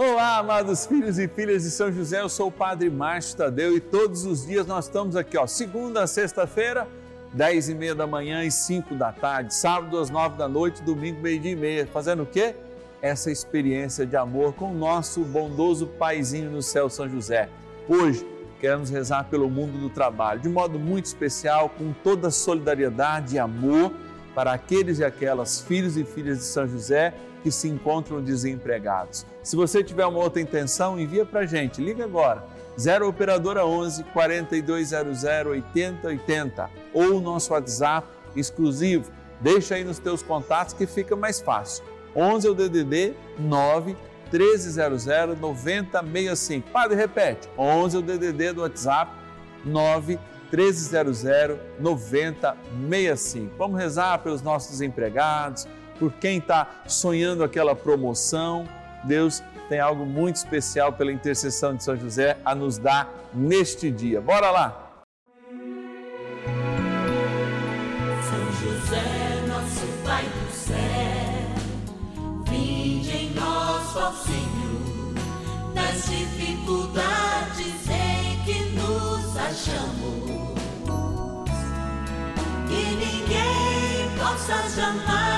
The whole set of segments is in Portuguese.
Olá, amados filhos e filhas de São José, eu sou o Padre Márcio Tadeu e todos os dias nós estamos aqui, ó, segunda a sexta-feira, dez e meia da manhã e cinco da tarde, sábado às nove da noite, domingo meio-dia e meia, fazendo o quê? Essa experiência de amor com o nosso bondoso paizinho no céu, São José. Hoje, queremos rezar pelo mundo do trabalho, de modo muito especial, com toda a solidariedade e amor para aqueles e aquelas filhos e filhas de São José que se encontram desempregados. Se você tiver uma outra intenção, envia para a gente. Liga agora. 0 Operadora 11 4200 8080 ou o nosso WhatsApp exclusivo. Deixa aí nos teus contatos que fica mais fácil. 11 é o DDD 9 1300 9065. Padre, repete. 11 é o DDD do WhatsApp 9 1300 9065. Vamos rezar pelos nossos desempregados por quem está sonhando aquela promoção. Deus tem algo muito especial pela intercessão de São José a nos dar neste dia. Bora lá! São José, nosso Pai do céu, vinde em nós, ó Senhor, nas dificuldades em que nos achamos. Que ninguém possa jamais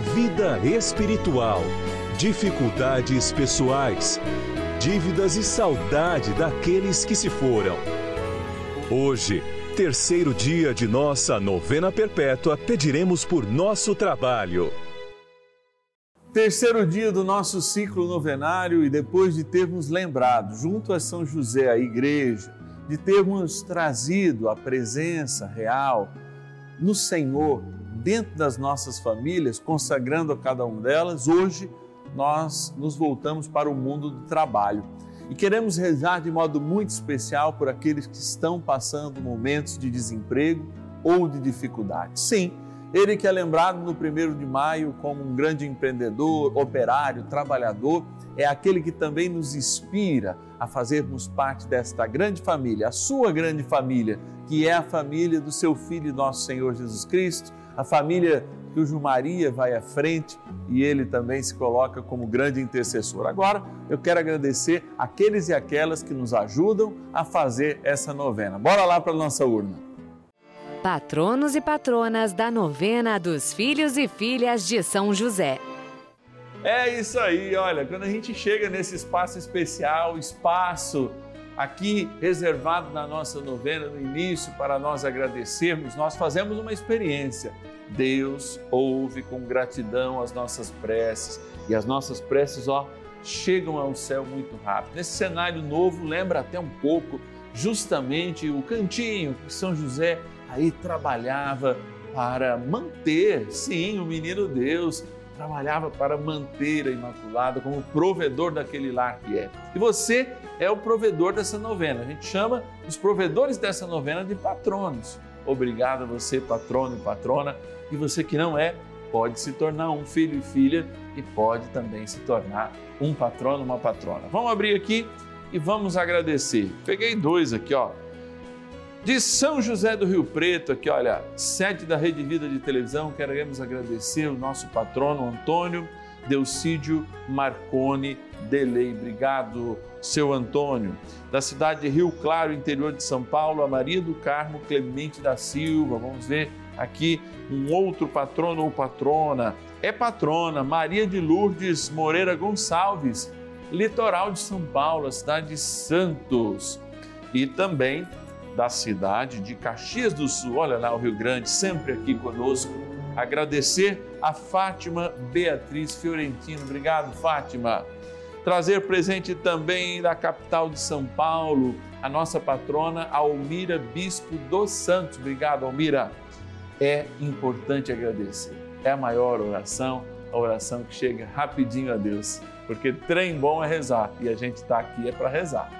vida espiritual, dificuldades pessoais, dívidas e saudade daqueles que se foram. Hoje, terceiro dia de nossa novena perpétua, pediremos por nosso trabalho. Terceiro dia do nosso ciclo novenário e depois de termos lembrado, junto a São José, a igreja, de termos trazido a presença real no Senhor dentro das nossas famílias, consagrando a cada uma delas, hoje nós nos voltamos para o mundo do trabalho. E queremos rezar de modo muito especial por aqueles que estão passando momentos de desemprego ou de dificuldade. Sim, ele que é lembrado no primeiro de maio como um grande empreendedor, operário, trabalhador, é aquele que também nos inspira a fazermos parte desta grande família, a sua grande família, que é a família do seu Filho, nosso Senhor Jesus Cristo a família cujo Maria vai à frente e ele também se coloca como grande intercessor. Agora, eu quero agradecer aqueles e aquelas que nos ajudam a fazer essa novena. Bora lá para a nossa urna. Patronos e patronas da novena dos filhos e filhas de São José. É isso aí, olha, quando a gente chega nesse espaço especial, espaço aqui reservado na nossa novena no início para nós agradecermos, nós fazemos uma experiência. Deus ouve com gratidão as nossas preces. E as nossas preces, ó, chegam ao céu muito rápido. Nesse cenário novo, lembra até um pouco justamente o cantinho que São José aí trabalhava para manter, sim, o menino Deus trabalhava para manter a Imaculada como provedor daquele lar que é. E você é o provedor dessa novena. A gente chama os provedores dessa novena de patronos. Obrigado a você, patrono e patrona e você que não é, pode se tornar um filho e filha e pode também se tornar um patrono, uma patrona. Vamos abrir aqui e vamos agradecer. Peguei dois aqui, ó. De São José do Rio Preto, aqui, olha, sede da Rede Vida de Televisão, queremos agradecer o nosso patrono Antônio Delcídio Marcone Delei. Obrigado, seu Antônio. Da cidade de Rio Claro, interior de São Paulo, a Maria do Carmo Clemente da Silva. Vamos ver aqui um outro patrono ou patrona. É patrona Maria de Lourdes Moreira Gonçalves. litoral de São Paulo, a cidade de Santos e também da cidade de Caxias do Sul. Olha lá o Rio Grande, sempre aqui conosco. Agradecer a Fátima Beatriz Fiorentino. Obrigado, Fátima. Trazer presente também da capital de São Paulo, a nossa patrona Almira Bispo dos Santos. Obrigado, Almira. É importante agradecer. É a maior oração, a oração que chega rapidinho a Deus, porque trem bom é rezar e a gente está aqui é para rezar.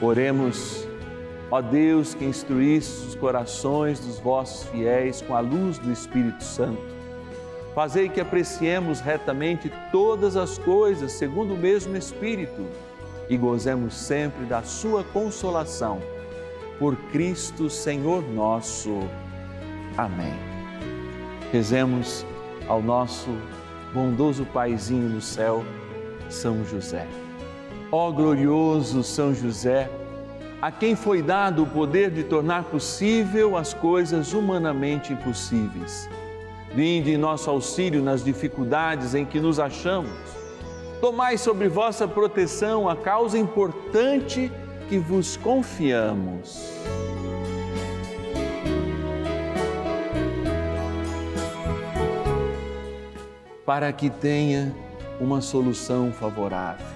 Oremos Ó Deus que instruísse os corações dos vossos fiéis com a luz do Espírito Santo, fazei que apreciemos retamente todas as coisas segundo o mesmo Espírito e gozemos sempre da sua consolação. Por Cristo Senhor nosso. Amém. Rezemos ao nosso bondoso Paizinho no céu, São José. Ó glorioso São José, a quem foi dado o poder de tornar possível as coisas humanamente impossíveis. Vinde em nosso auxílio nas dificuldades em que nos achamos. Tomai sobre vossa proteção a causa importante que vos confiamos. Para que tenha uma solução favorável.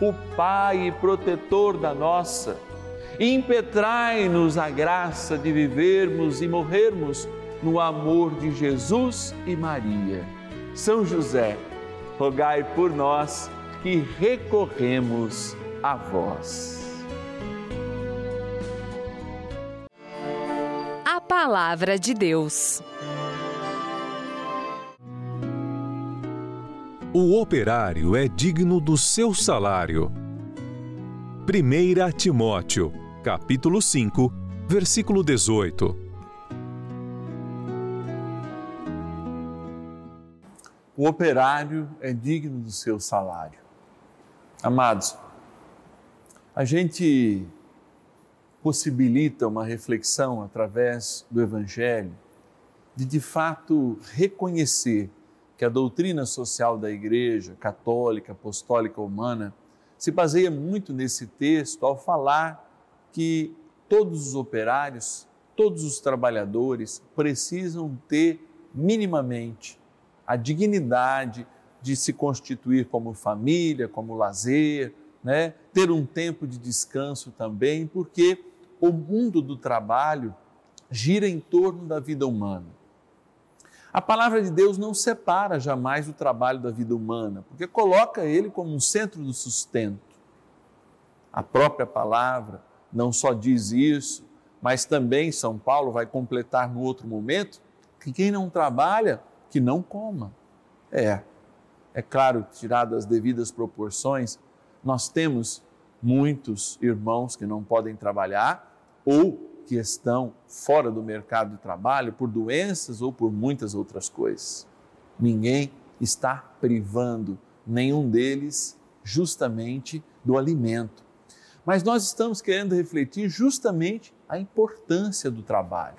o Pai protetor da nossa impetrai-nos a graça de vivermos e morrermos no amor de Jesus e Maria. São José, rogai por nós que recorremos a vós. A Palavra de Deus. O operário é digno do seu salário. 1 Timóteo capítulo 5, versículo 18. O operário é digno do seu salário. Amados, a gente possibilita uma reflexão através do Evangelho de de fato reconhecer que a doutrina social da Igreja católica, apostólica, humana se baseia muito nesse texto ao falar que todos os operários, todos os trabalhadores precisam ter minimamente a dignidade de se constituir como família, como lazer, né? ter um tempo de descanso também, porque o mundo do trabalho gira em torno da vida humana. A palavra de Deus não separa jamais o trabalho da vida humana, porque coloca ele como um centro do sustento. A própria palavra não só diz isso, mas também São Paulo vai completar no outro momento que quem não trabalha, que não coma. É, é claro, tirado as devidas proporções, nós temos muitos irmãos que não podem trabalhar ou que estão fora do mercado de trabalho por doenças ou por muitas outras coisas. Ninguém está privando nenhum deles justamente do alimento mas nós estamos querendo refletir justamente a importância do trabalho.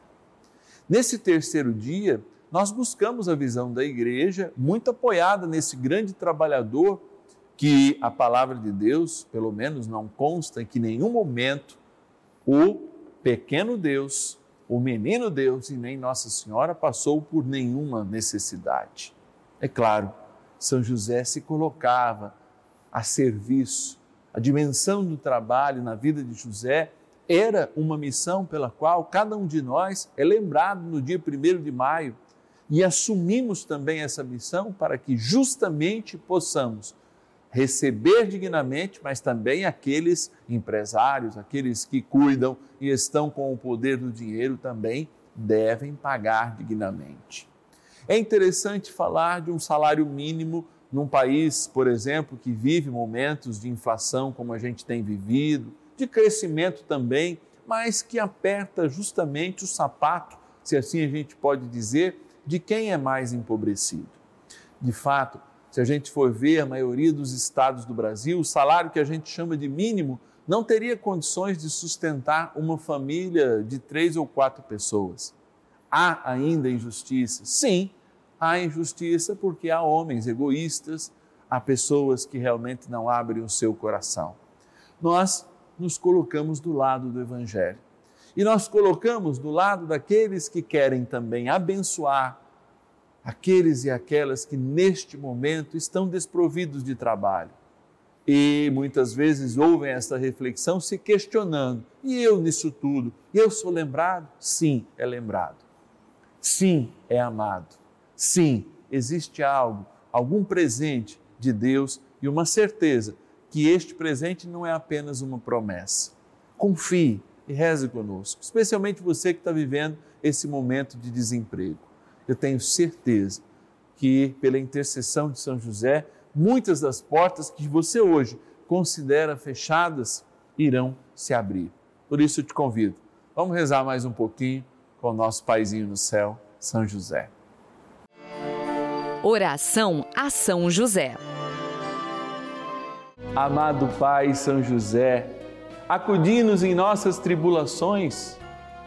Nesse terceiro dia, nós buscamos a visão da igreja, muito apoiada nesse grande trabalhador que a palavra de Deus, pelo menos, não consta em que nenhum momento o pequeno Deus, o menino Deus e nem Nossa Senhora passou por nenhuma necessidade. É claro, São José se colocava a serviço A dimensão do trabalho na vida de José era uma missão pela qual cada um de nós é lembrado no dia 1 de maio e assumimos também essa missão para que justamente possamos receber dignamente, mas também aqueles empresários, aqueles que cuidam e estão com o poder do dinheiro também devem pagar dignamente. É interessante falar de um salário mínimo num país, por exemplo, que vive momentos de inflação como a gente tem vivido, de crescimento também, mas que aperta justamente o sapato, se assim a gente pode dizer, de quem é mais empobrecido. De fato, se a gente for ver a maioria dos estados do Brasil, o salário que a gente chama de mínimo não teria condições de sustentar uma família de três ou quatro pessoas. Há ainda injustiça? Sim, há injustiça porque há homens egoístas, há pessoas que realmente não abrem o seu coração. Nós nos colocamos do lado do Evangelho e nós colocamos do lado daqueles que querem também abençoar aqueles e aquelas que neste momento estão desprovidos de trabalho. E muitas vezes ouvem essa reflexão se questionando: e eu nisso tudo? Eu sou lembrado? Sim, é lembrado. Sim, é amado. Sim, existe algo, algum presente de Deus e uma certeza que este presente não é apenas uma promessa. Confie e reze conosco, especialmente você que está vivendo esse momento de desemprego eu tenho certeza que, pela intercessão de São José, muitas das portas que você hoje considera fechadas irão se abrir. Por isso eu te convido, vamos rezar mais um pouquinho com o nosso paizinho no céu, São José. Oração a São José. Amado Pai São José, acudi-nos em nossas tribulações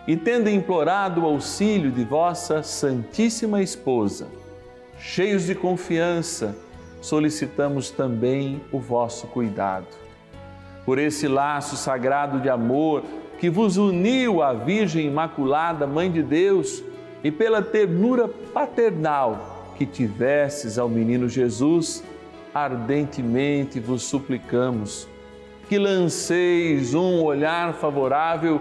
e tendo implorado o auxílio de vossa Santíssima Esposa, cheios de confiança, solicitamos também o vosso cuidado. Por esse laço sagrado de amor que vos uniu à Virgem Imaculada, Mãe de Deus, e pela ternura paternal que tivesses ao menino Jesus, ardentemente vos suplicamos que lanceis um olhar favorável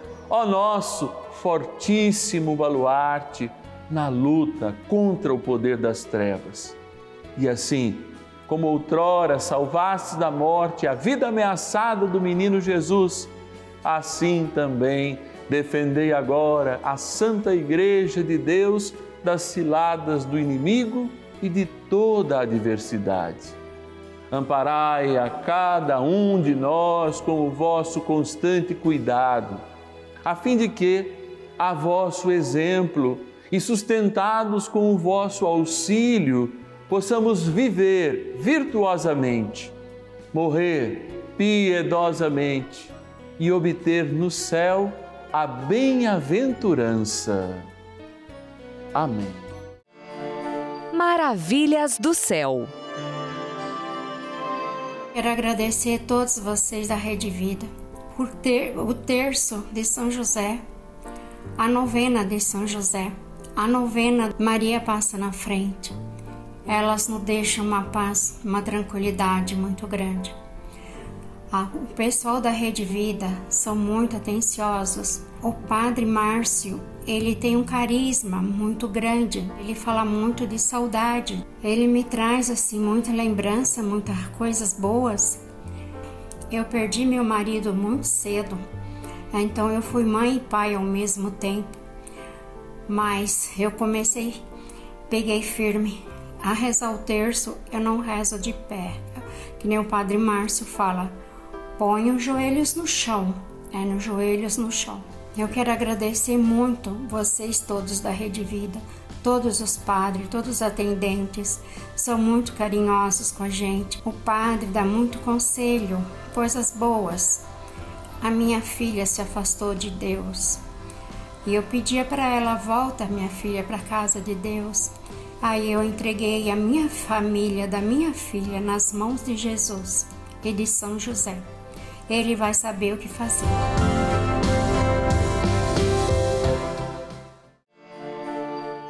ó nosso fortíssimo baluarte na luta contra o poder das trevas. E assim, como outrora salvaste da morte a vida ameaçada do menino Jesus, assim também defendei agora a Santa Igreja de Deus das ciladas do inimigo e de toda a adversidade. Amparai a cada um de nós com o vosso constante cuidado a fim de que, a vosso exemplo e sustentados com o vosso auxílio, possamos viver virtuosamente, morrer piedosamente e obter no céu a bem-aventurança. Amém. Maravilhas do céu. Quero agradecer a todos vocês da Rede Vida por ter o terço de São José, a novena de São José, a novena Maria passa na frente. Elas nos deixam uma paz, uma tranquilidade muito grande. o pessoal da Rede Vida são muito atenciosos. O Padre Márcio, ele tem um carisma muito grande. Ele fala muito de saudade. Ele me traz assim muita lembrança, muitas coisas boas eu perdi meu marido muito cedo, então eu fui mãe e pai ao mesmo tempo. Mas eu comecei, peguei firme. A rezar o terço, eu não rezo de pé. Que nem o Padre Márcio fala, põe os joelhos no chão. É, nos joelhos no chão. Eu quero agradecer muito vocês todos da Rede Vida, Todos os padres, todos os atendentes são muito carinhosos com a gente. O padre dá muito conselho, coisas boas. A minha filha se afastou de Deus. E eu pedia para ela, volta minha filha para a casa de Deus. Aí eu entreguei a minha família da minha filha nas mãos de Jesus e de São José. Ele vai saber o que fazer.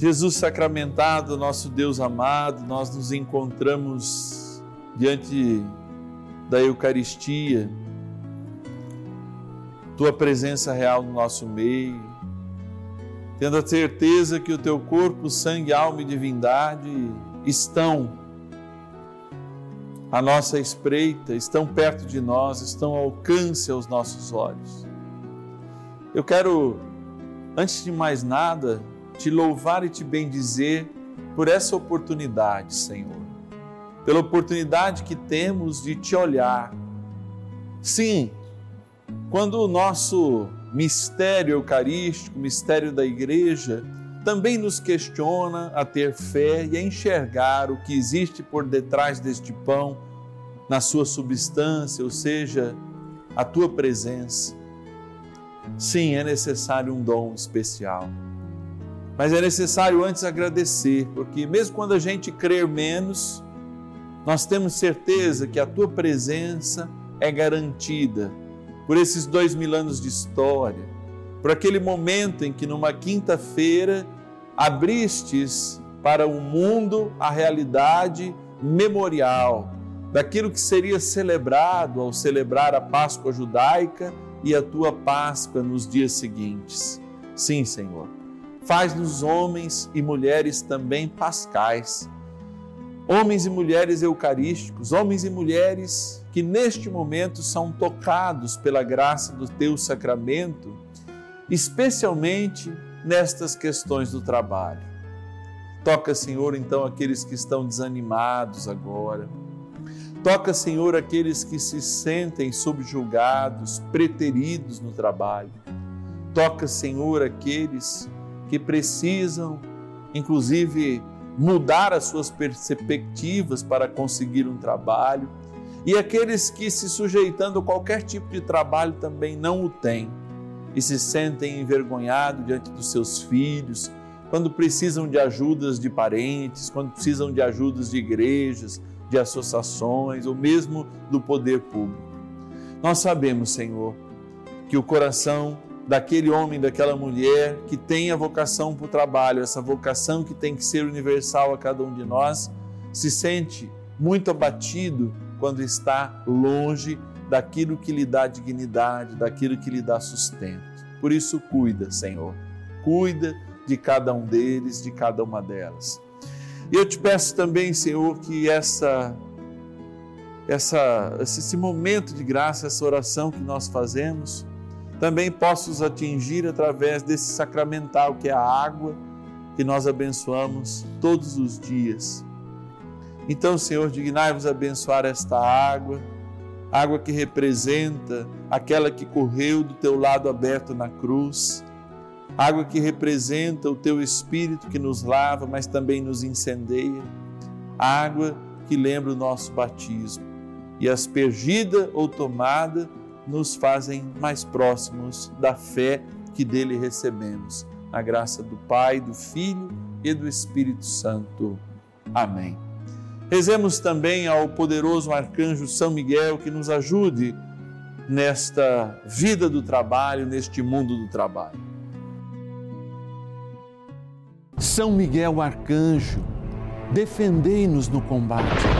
Jesus sacramentado, nosso Deus amado, nós nos encontramos diante da Eucaristia, tua presença real no nosso meio, tendo a certeza que o teu corpo, sangue, alma e divindade estão à nossa espreita, estão perto de nós, estão ao alcance aos nossos olhos. Eu quero, antes de mais nada, te louvar e te bendizer por essa oportunidade, Senhor. Pela oportunidade que temos de te olhar. Sim, quando o nosso mistério eucarístico, mistério da igreja, também nos questiona a ter fé e a enxergar o que existe por detrás deste pão, na sua substância, ou seja, a tua presença. Sim, é necessário um dom especial. Mas é necessário antes agradecer, porque mesmo quando a gente crer menos, nós temos certeza que a tua presença é garantida por esses dois mil anos de história, por aquele momento em que, numa quinta-feira, abristes para o mundo a realidade memorial daquilo que seria celebrado ao celebrar a Páscoa judaica e a tua Páscoa nos dias seguintes. Sim, Senhor faz-nos homens e mulheres também pascais, homens e mulheres eucarísticos, homens e mulheres que neste momento são tocados pela graça do teu sacramento, especialmente nestas questões do trabalho. Toca, Senhor, então aqueles que estão desanimados agora. Toca, Senhor, aqueles que se sentem subjugados, preteridos no trabalho. Toca, Senhor, aqueles que precisam, inclusive, mudar as suas perspectivas para conseguir um trabalho, e aqueles que, se sujeitando a qualquer tipo de trabalho, também não o têm e se sentem envergonhados diante dos seus filhos, quando precisam de ajudas de parentes, quando precisam de ajudas de igrejas, de associações ou mesmo do poder público. Nós sabemos, Senhor, que o coração daquele homem, daquela mulher que tem a vocação para o trabalho, essa vocação que tem que ser universal a cada um de nós, se sente muito abatido quando está longe daquilo que lhe dá dignidade, daquilo que lhe dá sustento. Por isso, cuida, Senhor, cuida de cada um deles, de cada uma delas. E eu te peço também, Senhor, que essa, essa, esse momento de graça, essa oração que nós fazemos, também possa atingir através desse sacramental que é a água que nós abençoamos todos os dias. Então, Senhor, dignai-vos abençoar esta água, água que representa aquela que correu do teu lado aberto na cruz, água que representa o teu Espírito que nos lava, mas também nos incendeia, água que lembra o nosso batismo e aspergida ou tomada nos fazem mais próximos da fé que dele recebemos. Na graça do Pai, do Filho e do Espírito Santo. Amém. Rezemos também ao poderoso arcanjo São Miguel que nos ajude nesta vida do trabalho, neste mundo do trabalho. São Miguel arcanjo, defendei-nos no combate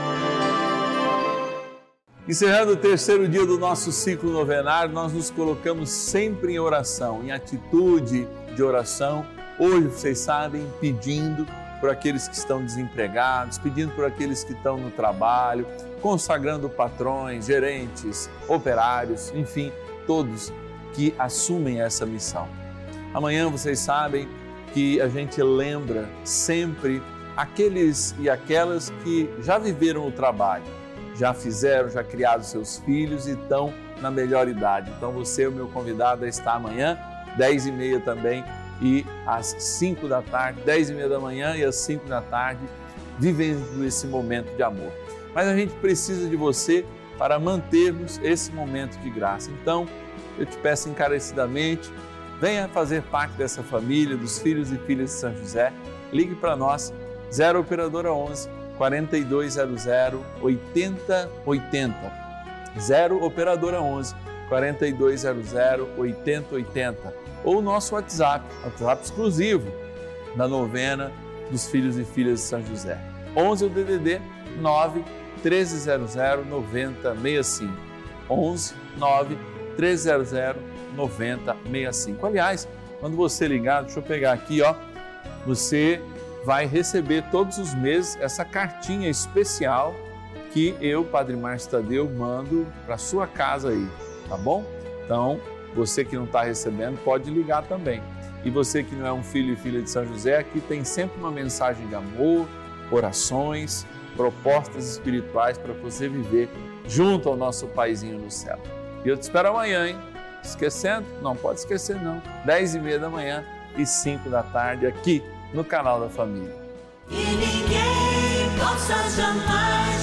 Encerrando o terceiro dia do nosso ciclo novenário, nós nos colocamos sempre em oração, em atitude de oração. Hoje, vocês sabem, pedindo por aqueles que estão desempregados, pedindo por aqueles que estão no trabalho, consagrando patrões, gerentes, operários, enfim, todos que assumem essa missão. Amanhã vocês sabem que a gente lembra sempre aqueles e aquelas que já viveram o trabalho, já fizeram, já criaram seus filhos e estão na melhor idade. Então você é o meu convidado a estar amanhã, 10 e meia também e às 5 da tarde, 10 e meia da manhã e às 5 da tarde, vivendo esse momento de amor. Mas a gente precisa de você para mantermos esse momento de graça. Então, eu te peço encarecidamente, venha fazer parte dessa família, dos filhos e filhas de São José. Ligue para nós, 0 Operadora 11 4200 8080. 0 Operadora 11 4200 8080 ou o nosso WhatsApp, WhatsApp exclusivo da novena dos filhos e filhas de São José. 11 o DDD 9 1300 9065. 11 9 1300 9065. Aliás, quando você ligar, deixa eu pegar aqui, ó, você vai receber todos os meses essa cartinha especial que eu, Padre Márcio Tadeu, mando para sua casa aí, tá bom? Então, você que não está recebendo, pode ligar também. E você que não é um filho e filha de São José, aqui tem sempre uma mensagem de amor, orações, propostas espirituais para você viver junto ao nosso paizinho no céu. E eu te espero amanhã, hein? Esquecendo? Não pode esquecer não. 10 e meia da manhã e 5 da tarde aqui no canal da Família. E ninguém possa jamais